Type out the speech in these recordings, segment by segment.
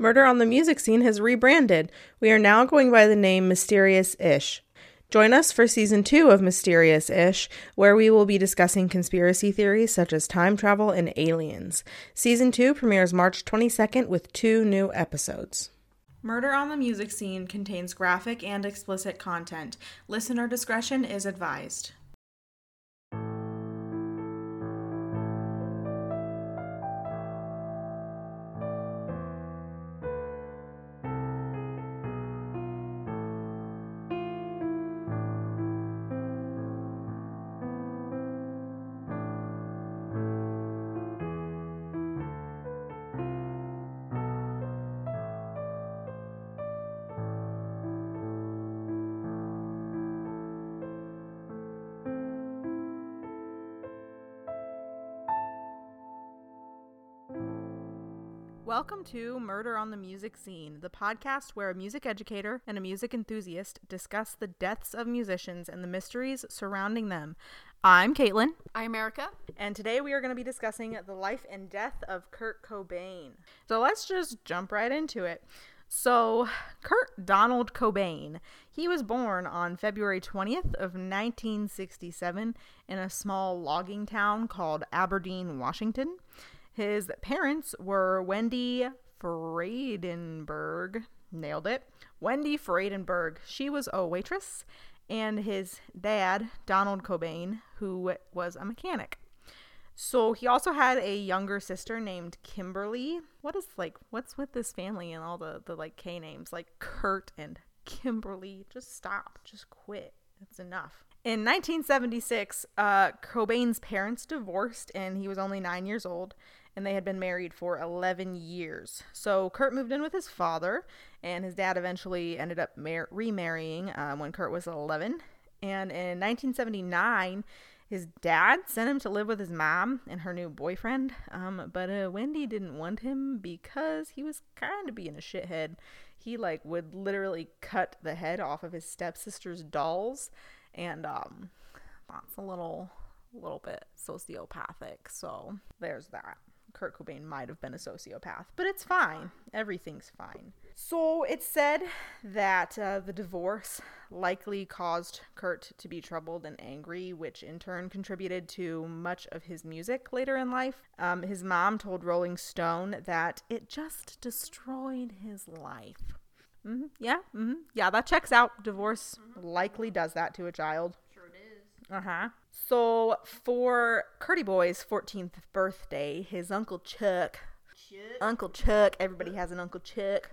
Murder on the Music Scene has rebranded. We are now going by the name Mysterious Ish. Join us for season two of Mysterious Ish, where we will be discussing conspiracy theories such as time travel and aliens. Season two premieres March 22nd with two new episodes. Murder on the Music Scene contains graphic and explicit content. Listener discretion is advised. Welcome to Murder on the Music Scene, the podcast where a music educator and a music enthusiast discuss the deaths of musicians and the mysteries surrounding them. I'm Caitlin. I'm Erica. And today we are going to be discussing the life and death of Kurt Cobain. So let's just jump right into it. So, Kurt Donald Cobain, he was born on February 20th of 1967 in a small logging town called Aberdeen, Washington. His parents were Wendy Friedenberg, nailed it. Wendy Friedenberg, she was a waitress, and his dad, Donald Cobain, who was a mechanic. So he also had a younger sister named Kimberly. What is like what's with this family and all the the like K names like Kurt and Kimberly? Just stop. Just quit. It's enough. In 1976, uh, Cobain's parents divorced and he was only nine years old and they had been married for 11 years. So Kurt moved in with his father, and his dad eventually ended up mar- remarrying um, when Kurt was 11. And in 1979, his dad sent him to live with his mom and her new boyfriend, um, but uh, Wendy didn't want him because he was kind of being a shithead. He like would literally cut the head off of his stepsister's dolls, and um, that's a little, little bit sociopathic. So there's that. Kurt Cobain might have been a sociopath, but it's fine. Everything's fine. So it's said that uh, the divorce likely caused Kurt to be troubled and angry, which in turn contributed to much of his music later in life. Um, his mom told Rolling Stone that it just destroyed his life. Mm-hmm. Yeah, mm-hmm. yeah, that checks out. Divorce mm-hmm. likely does that to a child. Sure, it is. Uh huh. So for Curdy Boy's 14th birthday, his uncle Chuck, Chuck. Uncle Chuck, everybody has an Uncle Chuck.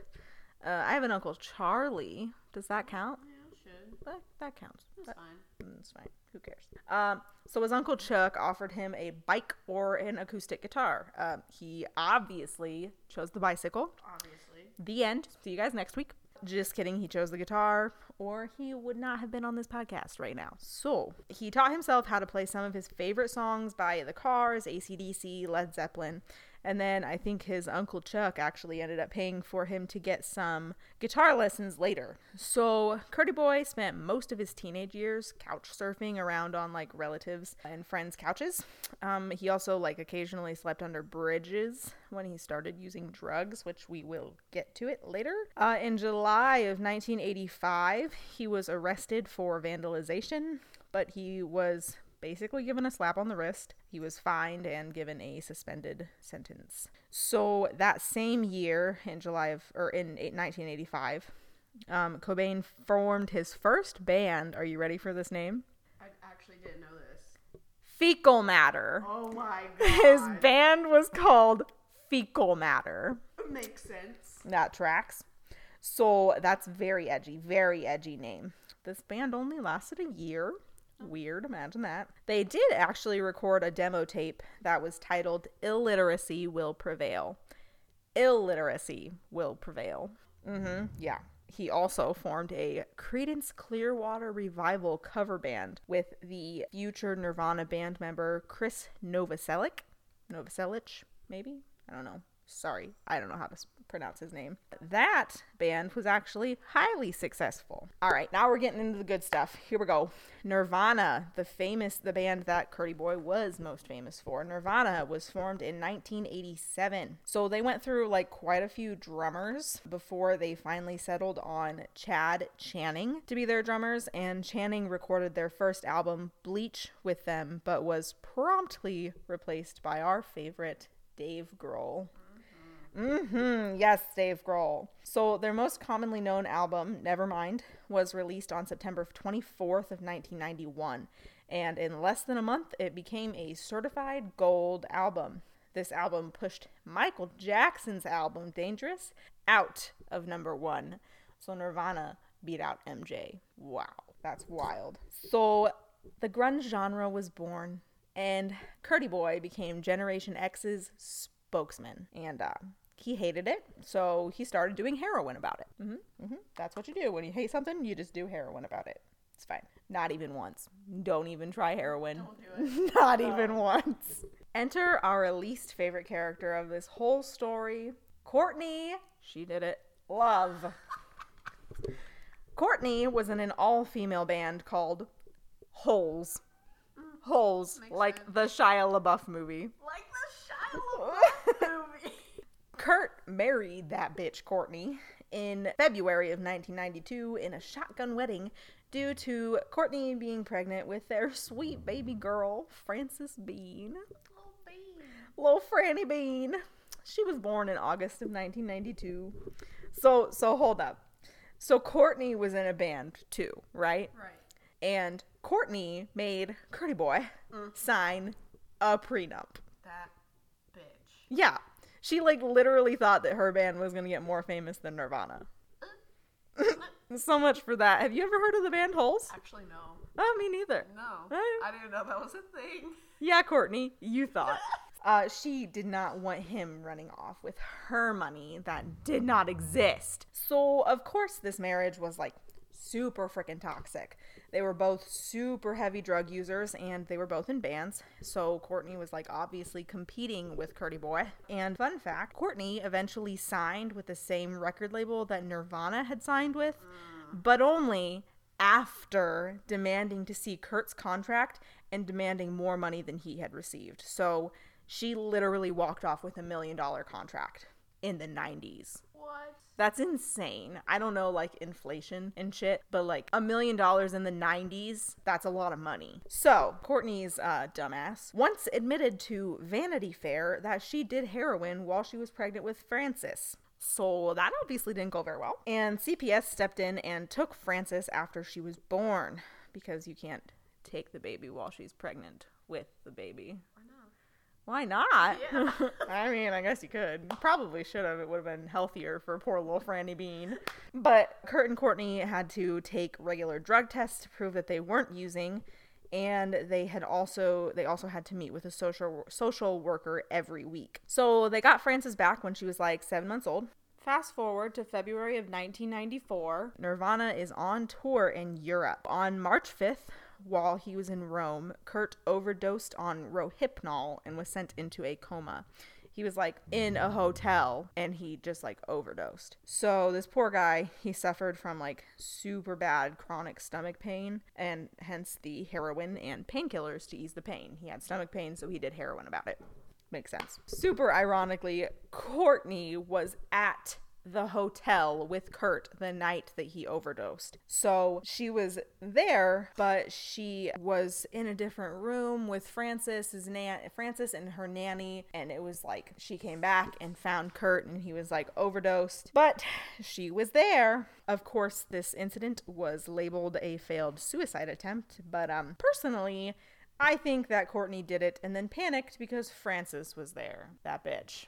Uh, I have an Uncle Charlie. Does that count? Yeah, should. That, that counts. That's that, fine. That's fine. Who cares? Um, so his Uncle Chuck offered him a bike or an acoustic guitar. Uh, he obviously chose the bicycle. Obviously. The end. See you guys next week. Just kidding. He chose the guitar, or he would not have been on this podcast right now. So, he taught himself how to play some of his favorite songs by The Cars, ACDC, Led Zeppelin, and then I think his uncle Chuck actually ended up paying for him to get some guitar lessons later. So Curdy Boy spent most of his teenage years couch surfing around on like relatives and friends' couches. Um, he also like occasionally slept under bridges when he started using drugs, which we will get to it later. Uh, in July of 1985, he was arrested for vandalization, but he was basically given a slap on the wrist. He was fined and given a suspended sentence. So that same year, in July of or in 1985, um, Cobain formed his first band. Are you ready for this name? I actually didn't know this. Fecal Matter. Oh my god. His band was called Fecal Matter. Makes sense. That tracks. So that's very edgy, very edgy name. This band only lasted a year. Weird, imagine that. They did actually record a demo tape that was titled Illiteracy Will Prevail. Illiteracy Will Prevail. Mm-hmm, yeah. He also formed a Creedence Clearwater Revival cover band with the future Nirvana band member Chris Novoselic. Novoselic, maybe? I don't know. Sorry, I don't know how to pronounce his name. That band was actually highly successful. All right, now we're getting into the good stuff. Here we go. Nirvana, the famous, the band that Curdy Boy was most famous for. Nirvana was formed in 1987. So they went through like quite a few drummers before they finally settled on Chad Channing to be their drummers. And Channing recorded their first album, Bleach, with them, but was promptly replaced by our favorite Dave Grohl. Mm-hmm. Yes, Dave Grohl. So their most commonly known album, Nevermind, was released on September 24th of 1991, and in less than a month, it became a certified gold album. This album pushed Michael Jackson's album Dangerous out of number one. So Nirvana beat out MJ. Wow, that's wild. So the grunge genre was born, and Curdy Boy became Generation X's spokesman. And uh, he hated it, so he started doing heroin about it. Mm-hmm, mm-hmm. That's what you do. When you hate something, you just do heroin about it. It's fine. Not even once. Don't even try heroin. Don't do it. Not even once. Enter our least favorite character of this whole story Courtney. She did it. Love. Courtney was in an all female band called Holes. Holes, Makes like sense. the Shia LaBeouf movie. Like the Shia LaBeouf movie. Kurt married that bitch Courtney in February of 1992 in a shotgun wedding due to Courtney being pregnant with their sweet baby girl, Frances Bean. Little baby. Little Franny Bean. She was born in August of 1992. So so hold up. So Courtney was in a band too, right? Right. And Courtney made Curdy Boy mm. sign a prenup. That bitch. Yeah. She like literally thought that her band was gonna get more famous than Nirvana. so much for that. Have you ever heard of the band Holes? Actually, no. Oh, me neither. No. Right. I didn't know that was a thing. Yeah, Courtney, you thought. Uh, she did not want him running off with her money that did not exist. So, of course, this marriage was like super freaking toxic. They were both super heavy drug users and they were both in bands. So, Courtney was like obviously competing with Curdy Boy. And fun fact Courtney eventually signed with the same record label that Nirvana had signed with, but only after demanding to see Kurt's contract and demanding more money than he had received. So she literally walked off with a million dollar contract in the 90s. What? That's insane. I don't know, like inflation and shit, but like a million dollars in the 90s, that's a lot of money. So, Courtney's uh, dumbass once admitted to Vanity Fair that she did heroin while she was pregnant with Frances. So, that obviously didn't go very well. And CPS stepped in and took Frances after she was born because you can't take the baby while she's pregnant with the baby. Why not? Yeah. I mean, I guess you could. Probably should have. It would have been healthier for poor little Franny Bean. But Kurt and Courtney had to take regular drug tests to prove that they weren't using, and they had also they also had to meet with a social social worker every week. So they got Frances back when she was like seven months old. Fast forward to February of 1994. Nirvana is on tour in Europe. On March 5th, while he was in Rome, Kurt overdosed on Rohypnol and was sent into a coma. He was like in a hotel and he just like overdosed. So this poor guy, he suffered from like super bad chronic stomach pain and hence the heroin and painkillers to ease the pain. He had stomach pain, so he did heroin about it. Makes sense. Super ironically, Courtney was at the hotel with Kurt the night that he overdosed. So she was there, but she was in a different room with Frances, his nan- Frances and her nanny, and it was like she came back and found Kurt and he was like overdosed. But she was there. Of course, this incident was labeled a failed suicide attempt, but um personally, I think that Courtney did it and then panicked because Frances was there. That bitch.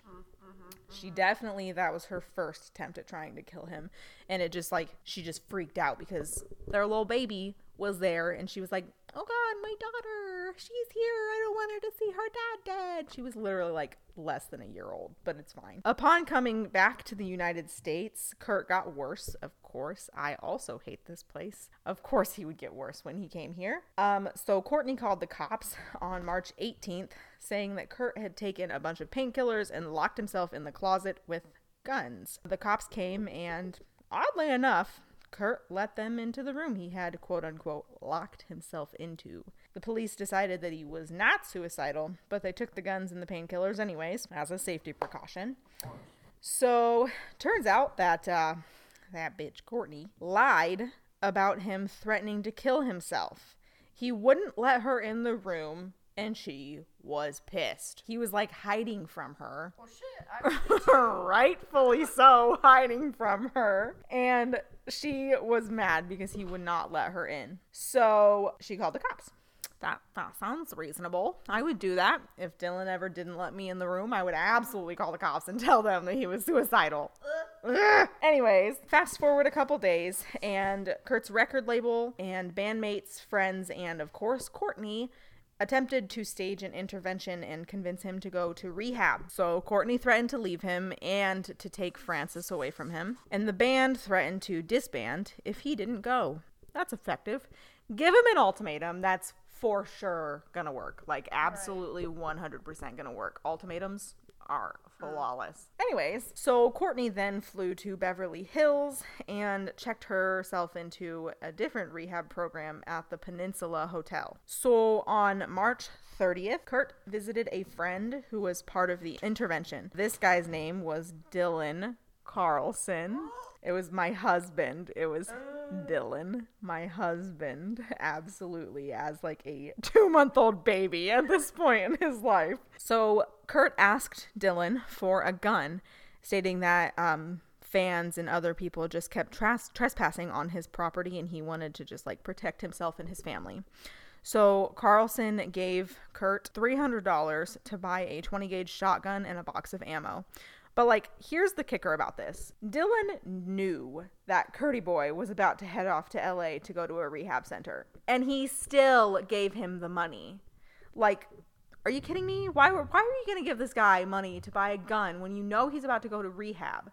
She definitely, that was her first attempt at trying to kill him. And it just like, she just freaked out because their little baby was there and she was like, oh God, my daughter, she's here. I don't want her to see her dad dead. She was literally like less than a year old, but it's fine. Upon coming back to the United States, Kurt got worse, of course. I also hate this place. Of course, he would get worse when he came here. Um, so Courtney called the cops on March 18th, saying that Kurt had taken a bunch of painkillers and locked himself in the closet with guns. The cops came and, oddly enough, Kurt let them into the room he had quote unquote locked himself into. The police decided that he was not suicidal, but they took the guns and the painkillers anyways as a safety precaution. So, turns out that uh, that bitch Courtney lied about him threatening to kill himself. He wouldn't let her in the room, and she was pissed. He was like hiding from her. Well, shit. Rightfully so, hiding from her. And she was mad because he would not let her in. So she called the cops. That, that sounds reasonable. I would do that. If Dylan ever didn't let me in the room, I would absolutely call the cops and tell them that he was suicidal. Anyways, fast forward a couple days, and Kurt's record label and bandmates, friends, and of course, Courtney attempted to stage an intervention and convince him to go to rehab. So Courtney threatened to leave him and to take Frances away from him. And the band threatened to disband if he didn't go. That's effective. Give him an ultimatum that's for sure gonna work. Like, absolutely 100% gonna work. Ultimatums are flawless. Mm. Anyways, so Courtney then flew to Beverly Hills and checked herself into a different rehab program at the Peninsula Hotel. So on March 30th, Kurt visited a friend who was part of the intervention. This guy's name was Dylan Carlson. It was my husband. It was oh. Dylan, my husband, absolutely as like a two month old baby at this point in his life. So Kurt asked Dylan for a gun, stating that um, fans and other people just kept tras- trespassing on his property and he wanted to just like protect himself and his family. So Carlson gave Kurt $300 to buy a 20 gauge shotgun and a box of ammo. But like, here's the kicker about this. Dylan knew that Curdy Boy was about to head off to LA to go to a rehab center, and he still gave him the money. Like, are you kidding me? Why were why are you going to give this guy money to buy a gun when you know he's about to go to rehab?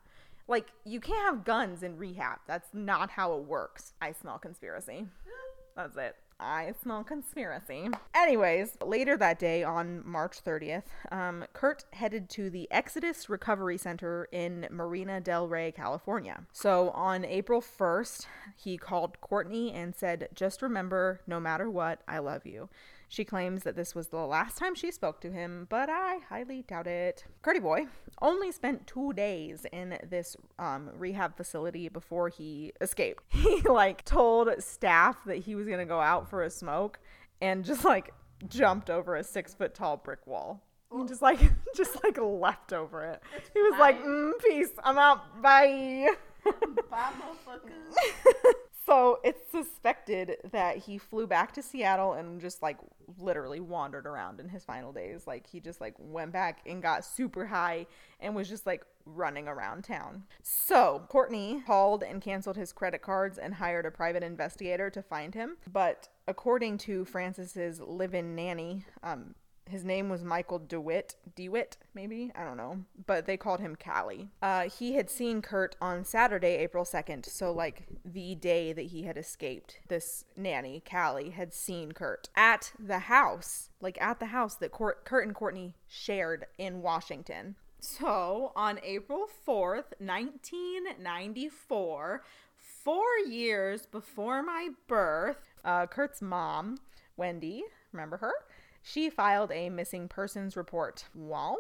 Like, you can't have guns in rehab. That's not how it works. I smell conspiracy. That's it. I smell conspiracy. Anyways, later that day on March 30th, um, Kurt headed to the Exodus Recovery Center in Marina Del Rey, California. So on April 1st, he called Courtney and said, Just remember, no matter what, I love you. She claims that this was the last time she spoke to him, but I highly doubt it. Curdy Boy only spent two days in this um, rehab facility before he escaped. He like told staff that he was gonna go out for a smoke and just like jumped over a six foot tall brick wall. And just like just like left over it. He was like, mm, "Peace, I'm out. Bye." Bye, motherfuckers. So it's suspected that he flew back to Seattle and just like literally wandered around in his final days. Like he just like went back and got super high and was just like running around town. So Courtney called and canceled his credit cards and hired a private investigator to find him. But according to Frances's live-in nanny, um, his name was Michael DeWitt. DeWitt, maybe? I don't know. But they called him Cali. Uh, he had seen Kurt on Saturday, April 2nd. So, like, the day that he had escaped, this nanny, Cali, had seen Kurt at the house, like at the house that Kurt, Kurt and Courtney shared in Washington. So, on April 4th, 1994, four years before my birth, uh, Kurt's mom, Wendy, remember her? She filed a missing persons report. Well,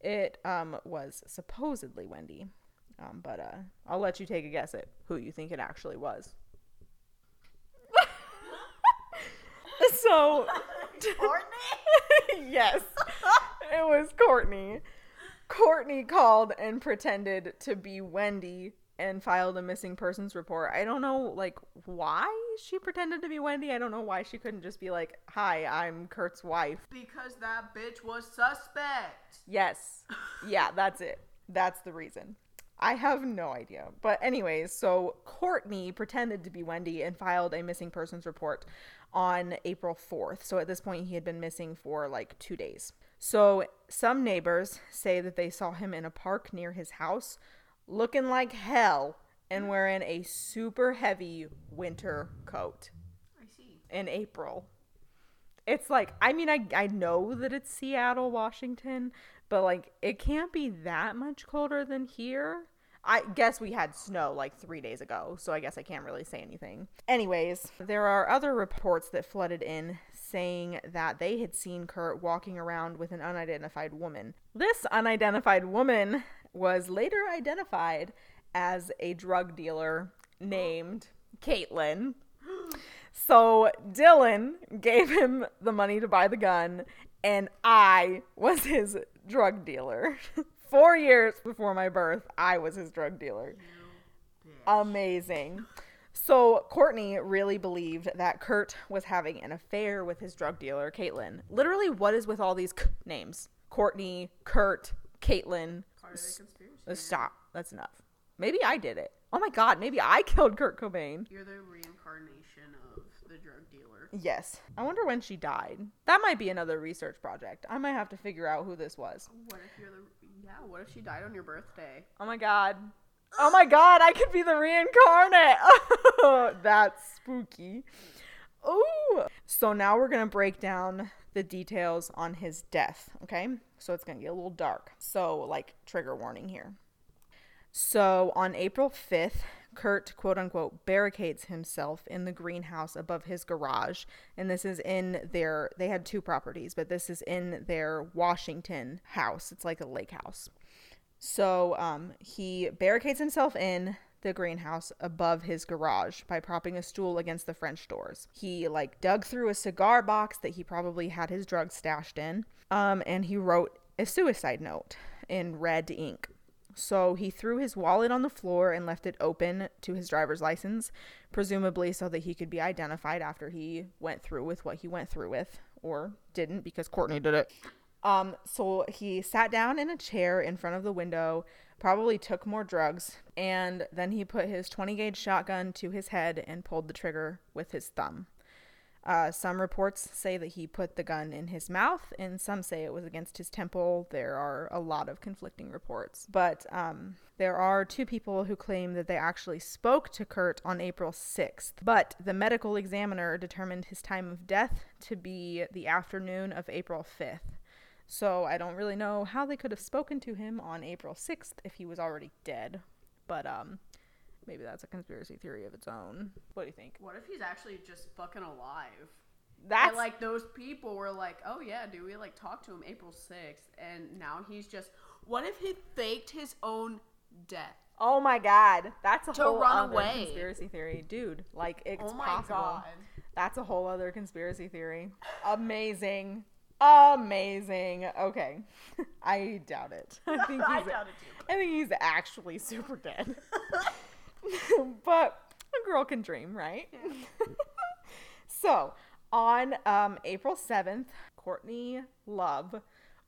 it um, was supposedly Wendy. Um, but uh, I'll let you take a guess at who you think it actually was. so, Courtney? yes, it was Courtney. Courtney called and pretended to be Wendy and filed a missing persons report. I don't know like why she pretended to be Wendy. I don't know why she couldn't just be like, "Hi, I'm Kurt's wife." Because that bitch was suspect. Yes. Yeah, that's it. That's the reason. I have no idea. But anyways, so Courtney pretended to be Wendy and filed a missing persons report on April 4th. So at this point he had been missing for like 2 days. So some neighbors say that they saw him in a park near his house looking like hell and wearing a super heavy winter coat I see. in April. It's like, I mean, I, I know that it's Seattle, Washington, but like it can't be that much colder than here. I guess we had snow like three days ago, so I guess I can't really say anything. Anyways, there are other reports that flooded in saying that they had seen Kurt walking around with an unidentified woman. This unidentified woman was later identified as a drug dealer named Caitlin. So Dylan gave him the money to buy the gun, and I was his drug dealer. Four years before my birth, I was his drug dealer. Amazing. So Courtney really believed that Kurt was having an affair with his drug dealer, Caitlin. Literally, what is with all these k- names? Courtney, Kurt, Caitlin. Part of the conspiracy. Stop. That's enough. Maybe I did it. Oh my god, maybe I killed Kurt Cobain. You're the reincarnation of the drug dealer. Yes. I wonder when she died. That might be another research project. I might have to figure out who this was. What if you're the yeah? What if she died on your birthday? Oh my god. Oh my god, I could be the reincarnate. That's spooky. Ooh. So now we're going to break down the details on his death, okay? So it's going to get a little dark. So, like, trigger warning here. So on April 5th, Kurt, quote unquote, barricades himself in the greenhouse above his garage. And this is in their, they had two properties, but this is in their Washington house. It's like a lake house. So um, he barricades himself in the greenhouse above his garage by propping a stool against the French doors. He like dug through a cigar box that he probably had his drugs stashed in, um, and he wrote a suicide note in red ink. So he threw his wallet on the floor and left it open to his driver's license, presumably so that he could be identified after he went through with what he went through with, or didn't because Courtney did it. Um, so he sat down in a chair in front of the window, probably took more drugs, and then he put his 20 gauge shotgun to his head and pulled the trigger with his thumb. Uh, some reports say that he put the gun in his mouth, and some say it was against his temple. There are a lot of conflicting reports. But um, there are two people who claim that they actually spoke to Kurt on April 6th. But the medical examiner determined his time of death to be the afternoon of April 5th. So I don't really know how they could have spoken to him on April 6th if he was already dead. But um, maybe that's a conspiracy theory of its own. What do you think? What if he's actually just fucking alive? That's and like those people were like, oh yeah, do we like talk to him April 6th? And now he's just, what if he faked his own death? Oh my god, that's a To whole run other away. conspiracy theory, dude. Like it's oh my possible. god. That's a whole other conspiracy theory. Amazing, amazing. Okay, I doubt it. I think I he's. doubt it too. I think he's actually super dead. but a girl can dream, right? so on um, April seventh, Courtney Love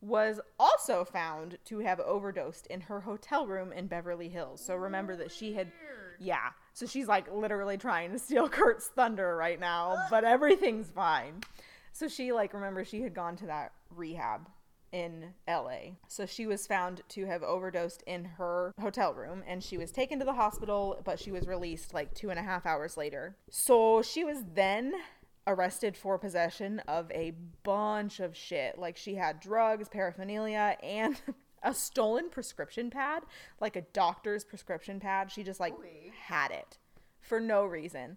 was also found to have overdosed in her hotel room in Beverly Hills. So remember that she had yeah. So she's like literally trying to steal Kurt's thunder right now, but everything's fine. So she like remember she had gone to that rehab in LA. So she was found to have overdosed in her hotel room and she was taken to the hospital, but she was released like two and a half hours later. So she was then arrested for possession of a bunch of shit. Like she had drugs, paraphernalia, and a stolen prescription pad, like a doctor's prescription pad. She just like had it for no reason.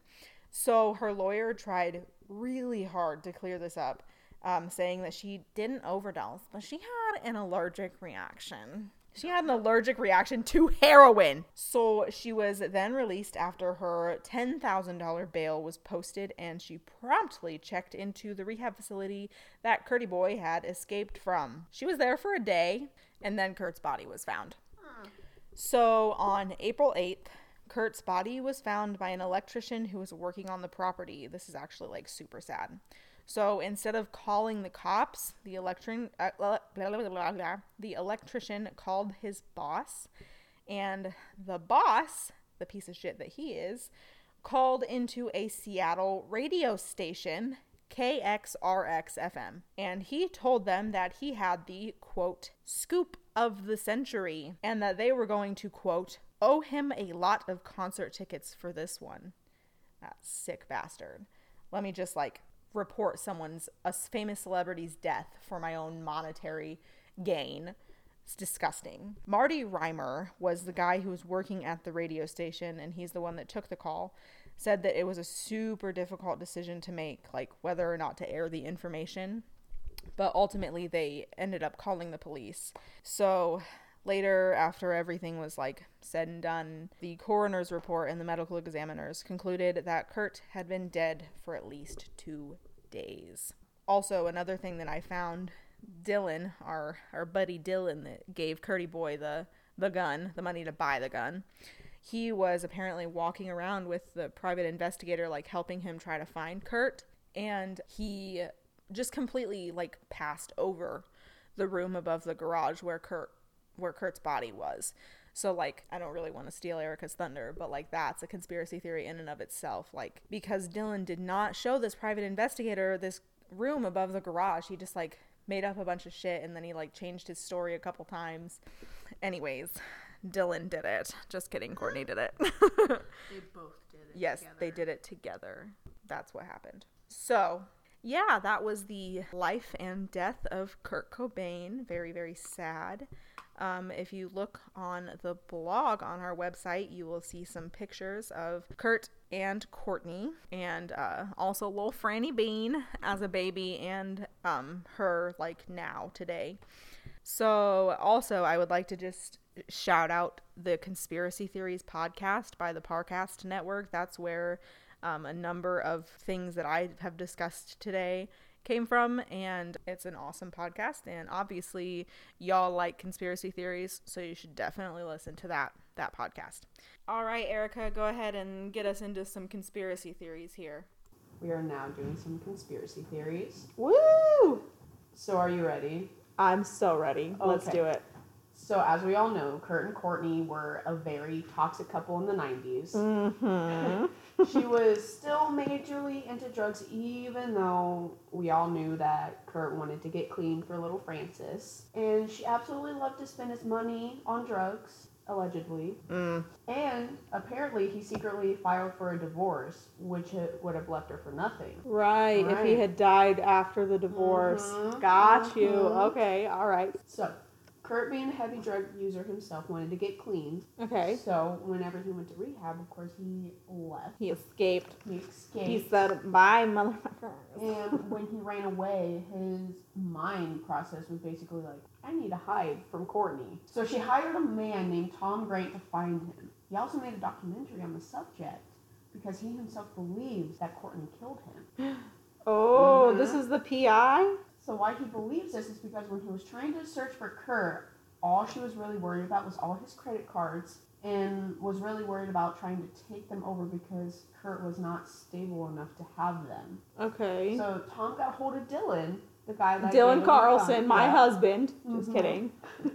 So her lawyer tried really hard to clear this up, um, saying that she didn't overdose, but she had an allergic reaction. She had an allergic reaction to heroin. So she was then released after her $10,000 bail was posted and she promptly checked into the rehab facility that Curdy Boy had escaped from. She was there for a day and then Kurt's body was found. So on April 8th, Kurt's body was found by an electrician who was working on the property. This is actually like super sad. So instead of calling the cops, the electron, uh, blah, blah, blah, the electrician called his boss, and the boss, the piece of shit that he is, called into a Seattle radio station, KXRX FM, and he told them that he had the quote scoop of the century and that they were going to quote owe him a lot of concert tickets for this one. That sick bastard. Let me just like report someone's a famous celebrity's death for my own monetary gain. It's disgusting. Marty Riemer was the guy who was working at the radio station, and he's the one that took the call. Said that it was a super difficult decision to make, like whether or not to air the information. But ultimately, they ended up calling the police. So later, after everything was like said and done, the coroner's report and the medical examiners concluded that Kurt had been dead for at least two days. Also, another thing that I found Dylan, our our buddy Dylan that gave Curdy Boy the the gun, the money to buy the gun. He was apparently walking around with the private investigator like helping him try to find Kurt and he just completely like passed over the room above the garage where Kurt where Kurt's body was. So like I don't really want to steal Erica's thunder, but like that's a conspiracy theory in and of itself. Like because Dylan did not show this private investigator this room above the garage. He just like made up a bunch of shit and then he like changed his story a couple times. Anyways, Dylan did it. Just kidding, Courtney did it. They both did it. yes, together. they did it together. That's what happened. So, yeah, that was the life and death of Kurt Cobain. Very, very sad. Um, if you look on the blog on our website, you will see some pictures of Kurt and Courtney, and uh, also little Franny Bean as a baby, and um, her like now today. So, also, I would like to just shout out the Conspiracy Theories podcast by the Parcast Network. That's where um, a number of things that I have discussed today came from, and it's an awesome podcast. And obviously, y'all like conspiracy theories, so you should definitely listen to that that podcast. All right, Erica, go ahead and get us into some conspiracy theories here. We are now doing some conspiracy theories. Woo! So, are you ready? I'm so ready. Let's do it. So, as we all know, Kurt and Courtney were a very toxic couple in the 90s. Mm-hmm. she was still majorly into drugs, even though we all knew that Kurt wanted to get clean for little Frances. And she absolutely loved to spend his money on drugs, allegedly. Mm. And apparently, he secretly filed for a divorce, which would have left her for nothing. Right, if he had died after the divorce. Mhm, Got you. mhm. Okay, all right. So, Kurt, being a heavy drug user himself, wanted to get clean. Okay. So, whenever he went to rehab, of course, he left. He escaped. He escaped. He said, bye, motherfuckers. And when he ran away, his mind process was basically like, I need to hide from Courtney. So she hired a man named Tom Grant to find him. He also made a documentary on the subject because he himself believes that Courtney killed him. Oh, Mhm. this is the PI? So why he believes this is because when he was trying to search for Kurt, all she was really worried about was all his credit cards and was really worried about trying to take them over because Kurt was not stable enough to have them. Okay. So Tom got hold of Dylan, the guy that Dylan Carlson, my Yeah. husband. Just Mhm. kidding.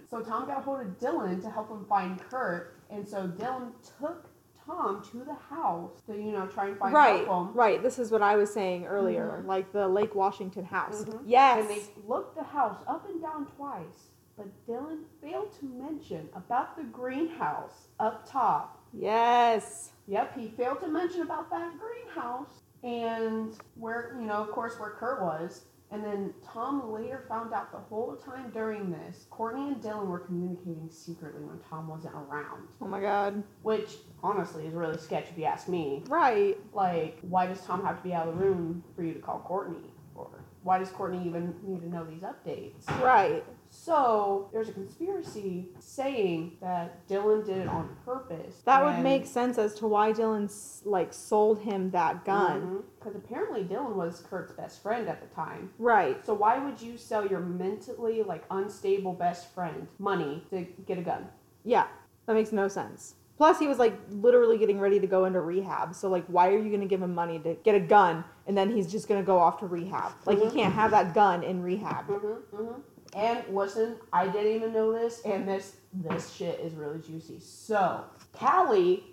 So Tom got hold of Dylan to help him find Kurt, and so Dylan took Tom to the house to you know try and find Right, help him. right. This is what I was saying earlier, Mhm. like the Lake Washington house. Mhm. Yes. And they looked the house up and down twice, but Dylan failed to mention about the greenhouse up top. yes. Yep, he failed to mention about that greenhouse and where, you know, of course, where Kurt was. And then Tom later found out the whole time during this, Courtney and Dylan were communicating secretly when Tom wasn't around. Oh my God. Which, honestly, is really sketchy if you ask me. Right. Like, why does Tom have to be out of the room for you to call Courtney? Or why does Courtney even need to know these updates? Right. So, there's a conspiracy saying that Dylan did it on purpose. That would make sense as to why Dylan like sold him that gun. Mm-hmm. Because apparently Dylan was Kurt's best friend at the time. Right. So why would you sell your mentally like unstable best friend money to get a gun? Yeah. That makes no sense. Plus, he was like literally getting ready to go into rehab. So, like, why are you going to give him money to get a gun and then he's just going to go off to rehab? Like, Mhm. you can't have that gun in rehab. Mm-hmm, mm-hmm. And listen, I didn't even know this, and this this shit is really juicy. So Cali,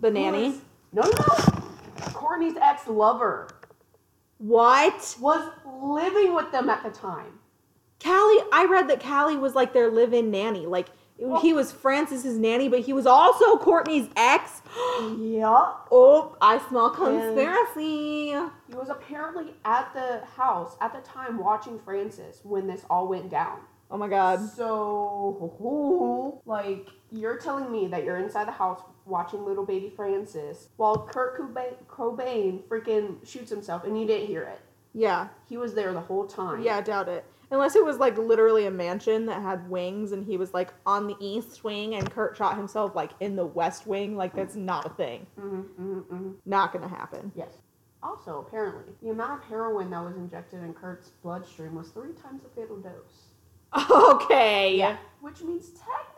The nanny. is- no, no, no, Courtney's ex lover What? was living with them at the time. Cali, I read that Cali was like their live in nanny. Like, He was Frances's nanny, but he was also Courtney's ex. yeah. Oh, I smell conspiracy. He was apparently at the house at the time watching Frances when this all went down. Oh my god. So, like, you're telling me that you're inside the house watching little baby Frances while Kurt Cobain, Cobain freaking shoots himself and you didn't hear it. Yeah. He was there the whole time. Yeah, I doubt it. Unless it was like literally a mansion that had wings and he was like on the east wing and Kurt shot himself like in the west wing. Like that's not a thing. hmm hmm hmm Not gonna happen. Yes. Also, apparently, the amount of heroin that was injected in Kurt's bloodstream was three times the fatal dose. Okay. Yeah. Which means technically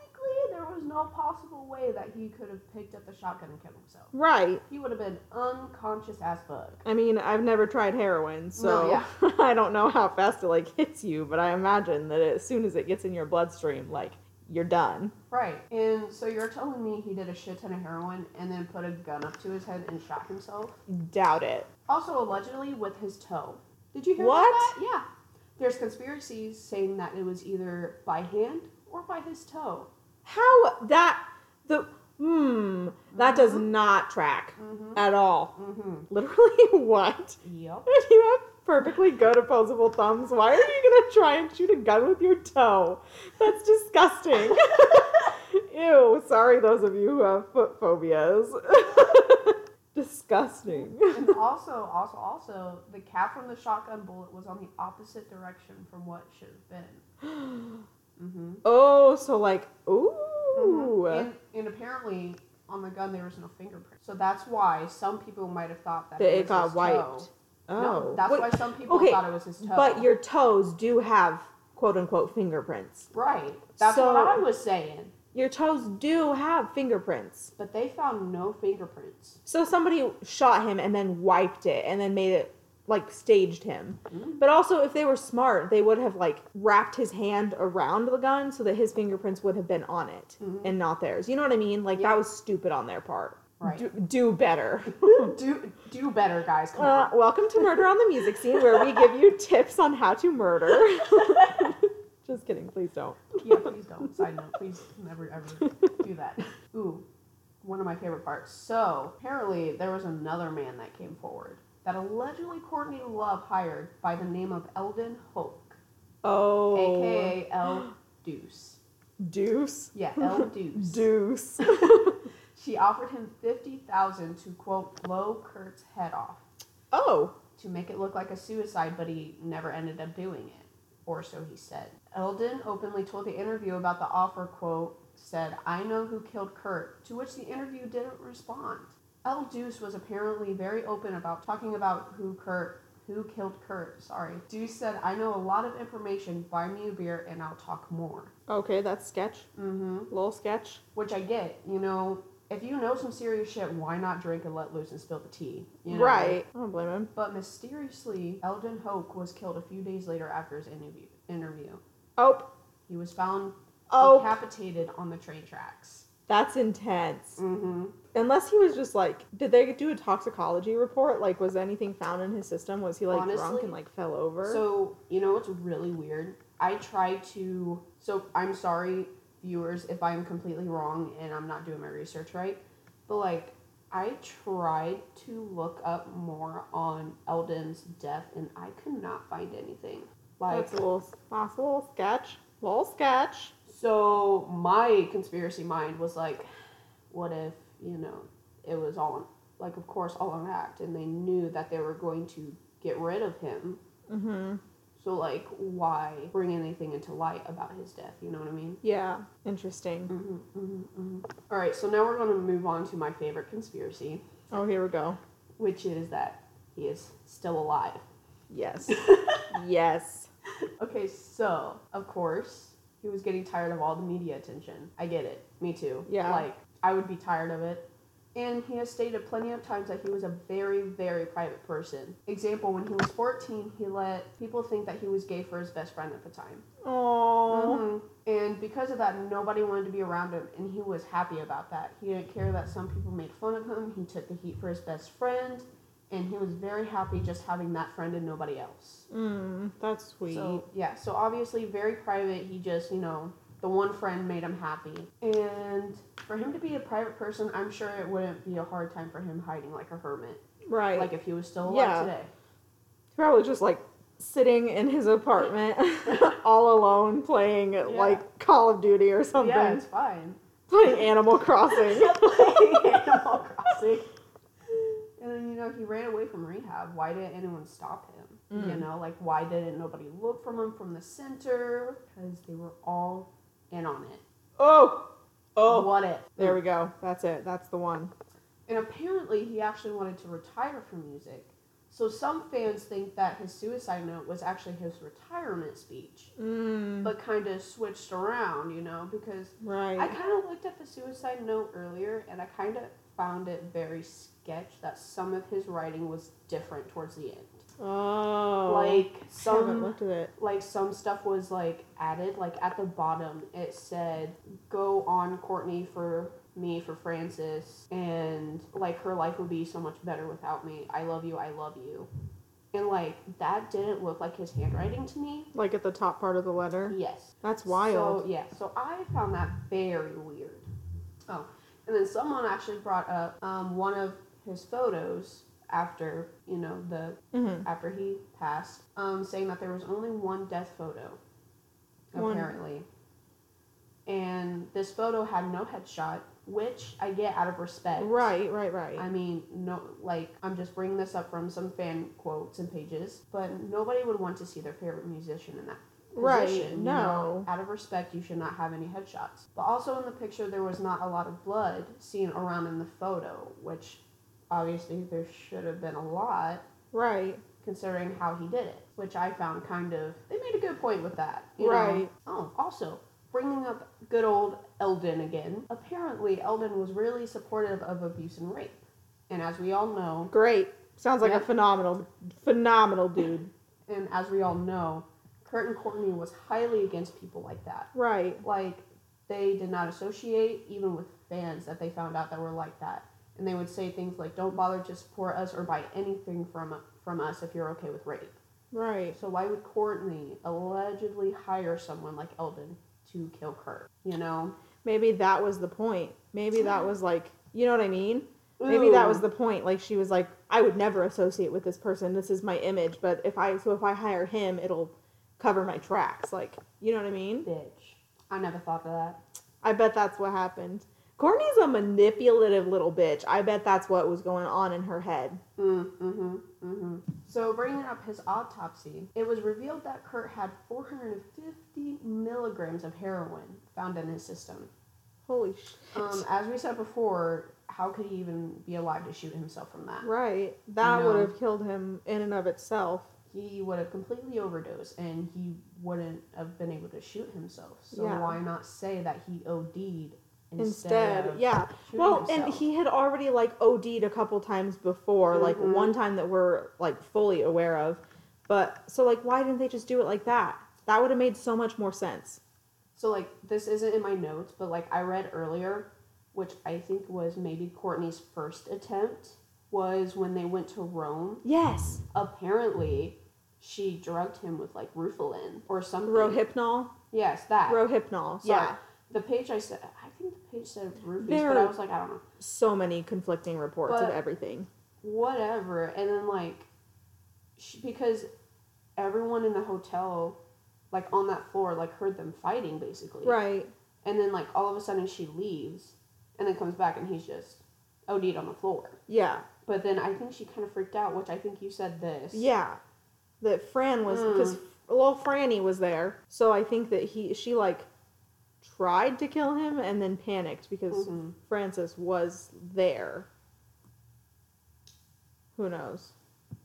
there was no possible way that he could have picked up the shotgun and killed himself. Right. He would have been unconscious as fuck. I mean, I've never tried heroin, so No, yeah. I don't know how fast it like hits you, but I imagine that as soon as it gets in your bloodstream, like you're done. Right. And so you're telling me he did a shit ton of heroin and then put a gun up to his head and shot himself? Doubt it. Also, allegedly with his toe. Did you hear What? about that? Yeah. There's conspiracies saying that it was either by hand or by his toe. How that the hmm that does not track Mm-hmm. at all. Mm-hmm. Literally what? Yep. If you have perfectly good opposable thumbs, why are you gonna try and shoot a gun with your toe? That's disgusting. Ew, sorry those of you who have foot phobias. disgusting. and also, also, also, the cap from the shotgun bullet was on the opposite direction from what it should have been. Mm-hmm. Oh, so like ooh. And, and apparently, on the gun there was no fingerprint. So that's why some people might have thought that, That it was got his wiped. toe. Oh. No, that's Wait, why some people okay, thought it was his toe. But your toes do have quote unquote fingerprints. right. That's So- what I was saying. Your toes do have fingerprints. But they found no fingerprints. So somebody shot him and then wiped it and then made it like staged him. Mm. But also if they were smart, they would have like wrapped his hand around the gun so that his fingerprints would have been on it Mhm. and not theirs. You know what I mean? Like Yeah. that was stupid on their part. Right. Do, do better. do do better, guys. Come Uh, on. welcome to Murder on the Music Scene, where we give you tips on how to murder. Just kidding, please don't. yeah, please don't. Side note, please never ever do that. Ooh, one of my favorite parts. So apparently there was another man that came forward that allegedly Courtney Love hired by the name of Eldon Hoke, Oh, aka El Duce. Duce. Yeah, El Duce. Duce. She offered him fifty thousand to quote blow Kurt's head off oh, to make it look like a suicide, but he never ended up doing it, or so he said. Eldon openly told the interview about the offer. Quote said, "I know who killed Kurt," to which the interview didn't respond. El Duce was apparently very open about talking about who Kurt. Who killed Kurt? Sorry. Duce said, I know a lot of information. Buy me a beer and I'll talk more. okay, that's sketch. Mm hmm. Little sketch. Which I get. You know, if you know some serious shit, why not drink and let loose and spill the tea? You know? Right. I don't blame him. But mysteriously, Eldon Hoke was killed a few days later after his interview. Interview. Oh, He was found oh, decapitated on the train tracks. that's intense. Mm-hmm. Unless he was just like, did they do a toxicology report? Like, was anything found in his system? Was he like drunk and like fell over? So you know what's really weird? I try to. So I'm sorry, viewers, if I'm completely wrong and I'm not doing my research right. But like, I tried to look up more on Eldon's death, and I could not find anything. Like, that's a little, that's a little sketch. Little sketch. So my conspiracy mind was like, what if you know it was all like of course all an act, and they knew that they were going to get rid of him. Mm-hmm. So like, why bring anything into light about his death? You know what I mean? Yeah. Interesting. Mm-hmm, mm-hmm, mm-hmm. All right, so now we're going to move on to my favorite conspiracy, Oh, here we go. which is that he is still alive. Yes. yes. Okay, so of course he was getting tired of all the media attention. I get it. Me too. Yeah. Like I would be tired of it. And he has stated plenty of times that he was a very, very private person. Example, when he was 14, he let people think that he was gay for his best friend at the time. Oh. Mhm. And because of that, nobody wanted to be around him, and he was happy about that. He didn't care that some people made fun of him. He took the heat for his best friend, and he was very happy just having that friend and nobody else. Mm, that's sweet. So yeah, so obviously very private. He just you know the one friend made him happy, and for him to be a private person, I'm sure it wouldn't be a hard time for him hiding like a hermit, right. like if he was still alive Yeah. today. Probably just like sitting in his apartment all alone playing like Call of Duty or something. Yeah, it's fine. Playing Animal Crossing. Playing Animal Crossing. And then you know he ran away from rehab. Why didn't anyone stop him? You Mm. know, like why didn't nobody look for him from the center? Because they were all in on it. oh. Oh. What if? There we go. That's it. That's the one. And apparently, he actually wanted to retire from music. So some fans think that his suicide note was actually his retirement speech, Mm, but kind of switched around, you know, because right. I kind of looked at the suicide note earlier and I kind of found it very sketch that some of his writing was different towards the end. Oh. Like some looked at it. like some stuff was like added. Like at the bottom it said go on courtney for me for frances and like her life would be so much better without me. I love you. I love you. And like that didn't look like his handwriting to me. Like at the top part of the letter. yes. That's wild. so yeah. So i found that very weird. Oh. And then someone actually brought up um, one of his photos after you know the hmm after he passed, um, saying that there was only one death photo, One. apparently. And this photo had no headshot, which I get out of respect. Right, right, right. I mean, no, like, I'm just bringing this up from some fan quotes and pages, but nobody would want to see their favorite musician in that Right, position. you no. know? Out of respect, you should not have any headshots. But also in the picture, there was not a lot of blood seen around in the photo, which obviously there should have been a lot right. considering how he did it, which I found kind of they made a good point with that. you know? Right. Oh, also bringing up good old Eldon again. Apparently, Eldon was really supportive of abuse and rape, and as we all know, Great. Sounds like Yeah. a phenomenal, phenomenal dude. and as we all know, Kurt and Courtney was highly against people like that. Right. Like they did not associate even with fans that they found out that were like that. And they would say things like, "Don't bother to support us or buy anything from from us if you're okay with rape." Right. So why would Courtney allegedly hire someone like Eldon to kill Kurt? You know? Maybe that was the point. Maybe that was like, you know what I mean? Ooh. Maybe that was the point. Like she was like, I would never associate with this person. This is my image. But if I so if I hire him, it'll cover my tracks. Like, you know what I mean? bitch. I never thought of that. I bet that's what happened. Courtney's a manipulative little bitch. I bet that's what was going on in her head. Mm, mm-hmm, mm-hmm. So bringing up his autopsy, it was revealed that Kurt had 450 milligrams of heroin found in his system. Holy shit. Um, as we said before, how could he even be alive to shoot himself from that? Right. That know. would have killed him in and of itself. He would have completely overdosed, and he wouldn't have been able to shoot himself. So Yeah. why not say that he OD'd instead? Instead, yeah. Well, and he had already like OD'd a couple times before, like Mhm. one time that we're like fully aware of. But so like why didn't they just do it like that? That would have made so much more sense. So like this isn't in my notes, but like I read earlier, which I think was maybe Courtney's first attempt, was when they went to Rome. Yes. Apparently, she drugged him with like Rufalin or something. Rohypnol. Yes, that. Rohypnol. Sorry. Yeah. The page I said, I think the page said There- but I was like, I don't know. So many conflicting reports of everything. Whatever. And then like, she, because everyone in the hotel, like on that floor, like heard them fighting basically. Right. And then like all of a sudden she leaves, and then comes back and he's just OD'd on the floor. Yeah. But then I think she kind of freaked out, which I think you said this. Yeah. That Fran was because hmm. little Franny was there. So I think that he she like tried to kill him and then panicked because Mhm. Frances was there. Who knows?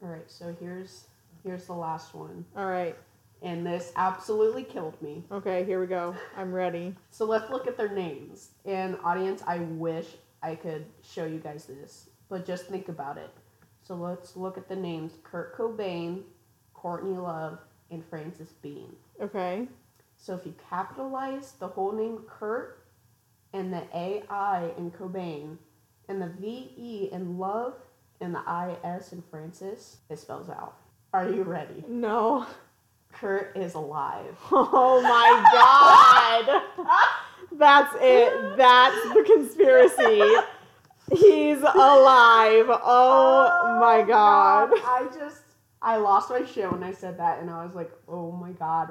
All right, so here's here's the last one, All right. and this absolutely killed me. Okay, here we go. I'm ready. So let's look at their names. And audience, I wish I could show you guys this, but just think about it. So let's look at the names: Kurt Cobain, Courtney Love, and Frances Bean. Okay. So if you capitalize the whole name Kurt and the AI in Cobain and the VE in Love and the IS in Francis, it spells out. Are you ready? No. Kurt is alive. Oh my god. That's it. That's the conspiracy. He's alive. Oh, oh my god. I just I lost my shit when I said that, and I was like, "Oh my god,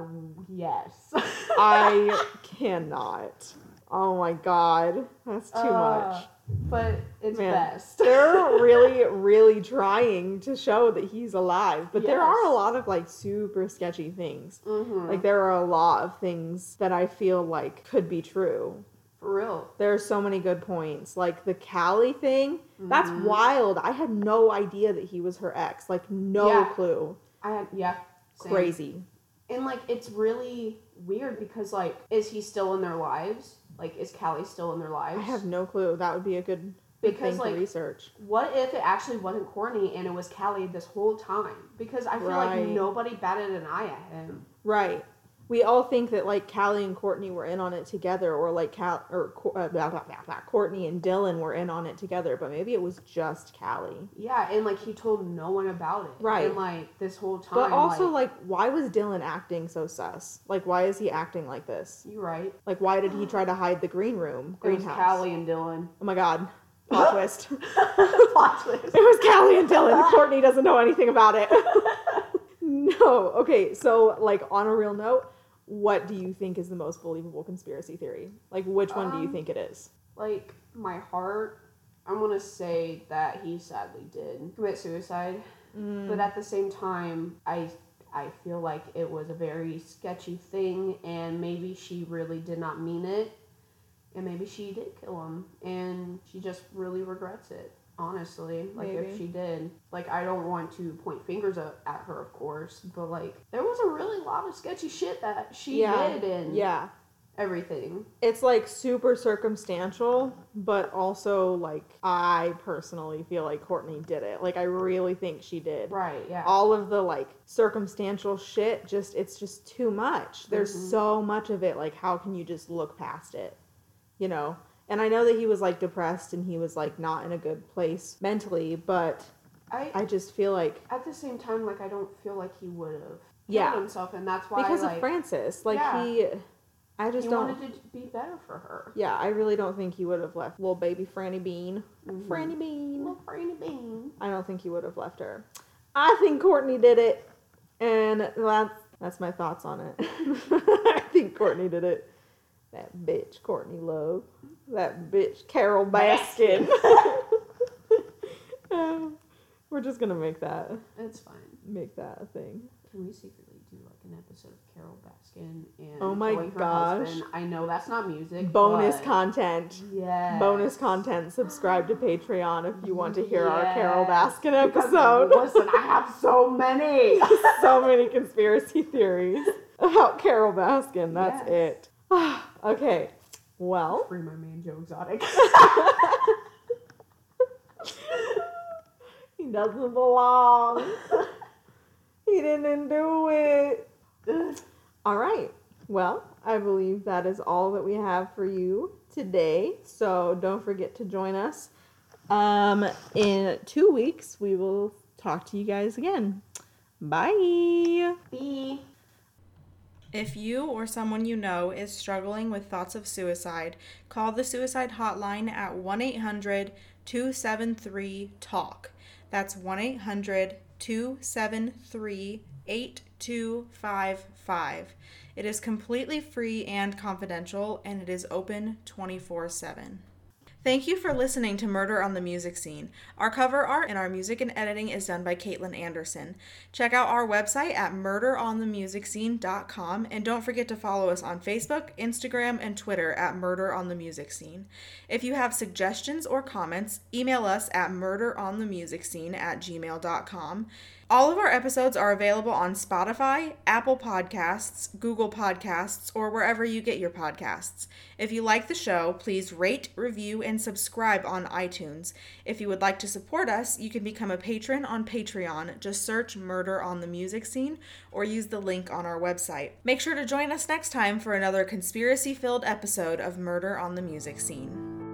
yes." I cannot. Oh my god, that's too Uh, much. But it's Man. best. They're really, really trying to show that he's alive, but there are a lot of like super sketchy things. hmm Like there are a lot of things that I feel like could be true. For real. There are so many good points. Like the Cali thing, that's Mhm. wild. I had no idea that he was her ex. Like no Yeah. clue. I had yeah. same. Crazy. And like it's really weird because like is he still in their lives? Like is Cali still in their lives? I have no clue. That would be a good Because, thing like, to research. What if it actually wasn't Courtney and it was Cali this whole time? Because I feel Right. like nobody batted an eye at him. Right. We all think that like Cali and Courtney were in on it together, or like Cal or uh, blah, blah, blah, Courtney and Dylan were in on it together, but maybe it was just Cali. Yeah, and like he told no one about it. Right. And like this whole time. But also, like, like, why was Dylan acting so sus? Like, why is he acting like this? you right. Like, why did he try to hide the green room, It was greenhouse? Cali and Dylan. Oh my god, plot twist! Plot twist. It was Cali and Dylan. Courtney doesn't know anything about it. no. Okay, so like on a real note, what do you think is the most believable conspiracy theory? Like, which one do you Um, think it is? like my heart, I'm gonna say that he sadly did commit suicide. Mm. But at the same time, I I feel like it was a very sketchy thing, and maybe she really did not mean it, and maybe she did kill him, and she just really regrets it. Honestly, like Maybe. if she did, like I don't want to point fingers at, at her, of course, but like there was a really lot of sketchy shit that she Yeah. did and Yeah, everything. it's like super circumstantial, but also like I personally feel like Courtney did it. Like, I really think she did. Right? Yeah. all of the like circumstantial shit just it's just too much there's Mhm. so much of it like how can you just look past it you know and i know that he was like depressed and he was like not in a good place mentally but I, i just feel like at the same time, like I don't feel like he would have Yeah. killed himself, and that's why because like, of frances like yeah. he i just he don't wanted to be better for her. yeah i really don't think he would have left little baby franny bean Mhm. franny bean Little Franny Bean. i don't think he would have left her i think courtney did it and that's that's my thoughts on it i think courtney did it that bitch courtney love that bitch carol baskin Um, we're just gonna make that It's fine. make that a thing Can we secretly do like an episode of Carole Baskin and Oh my gosh. husband? I know that's not music. bonus but content Yeah. bonus content subscribe to patreon if you want to hear our carol Yes. baskin Because, episode Listen, I have so many. so many conspiracy theories about Carole Baskin. That's Yes. it. okay. Well, Free my man Joe Exotic. he doesn't belong. he didn't do it. All right. Well, I believe that is all that we have for you today. So don't forget to join us. Um, in two weeks, we will talk to you guys again. Bye. B. If you or someone you know is struggling with thoughts of suicide, call the suicide hotline at 1 800 273 TALK. That's 1 800 273 8255. It is completely free and confidential, and it is open 24 7. Thank you for listening to Murder on the Music Scene. Our cover art and our music and editing is done by Caitlin Anderson. Check out our website at murderonthemusicscene.com and don't forget to follow us on Facebook, Instagram, and Twitter at Murder on the Music Scene. If you have suggestions or comments, email us at murderonthemusicscene at gmail.com. All of our episodes are available on Spotify, Apple Podcasts, Google Podcasts, or wherever you get your podcasts. If you like the show, please rate, review, and subscribe on iTunes. If you would like to support us, you can become a patron on Patreon. Just search Murder on the Music Scene or use the link on our website. Make sure to join us next time for another conspiracy filled episode of Murder on the Music Scene.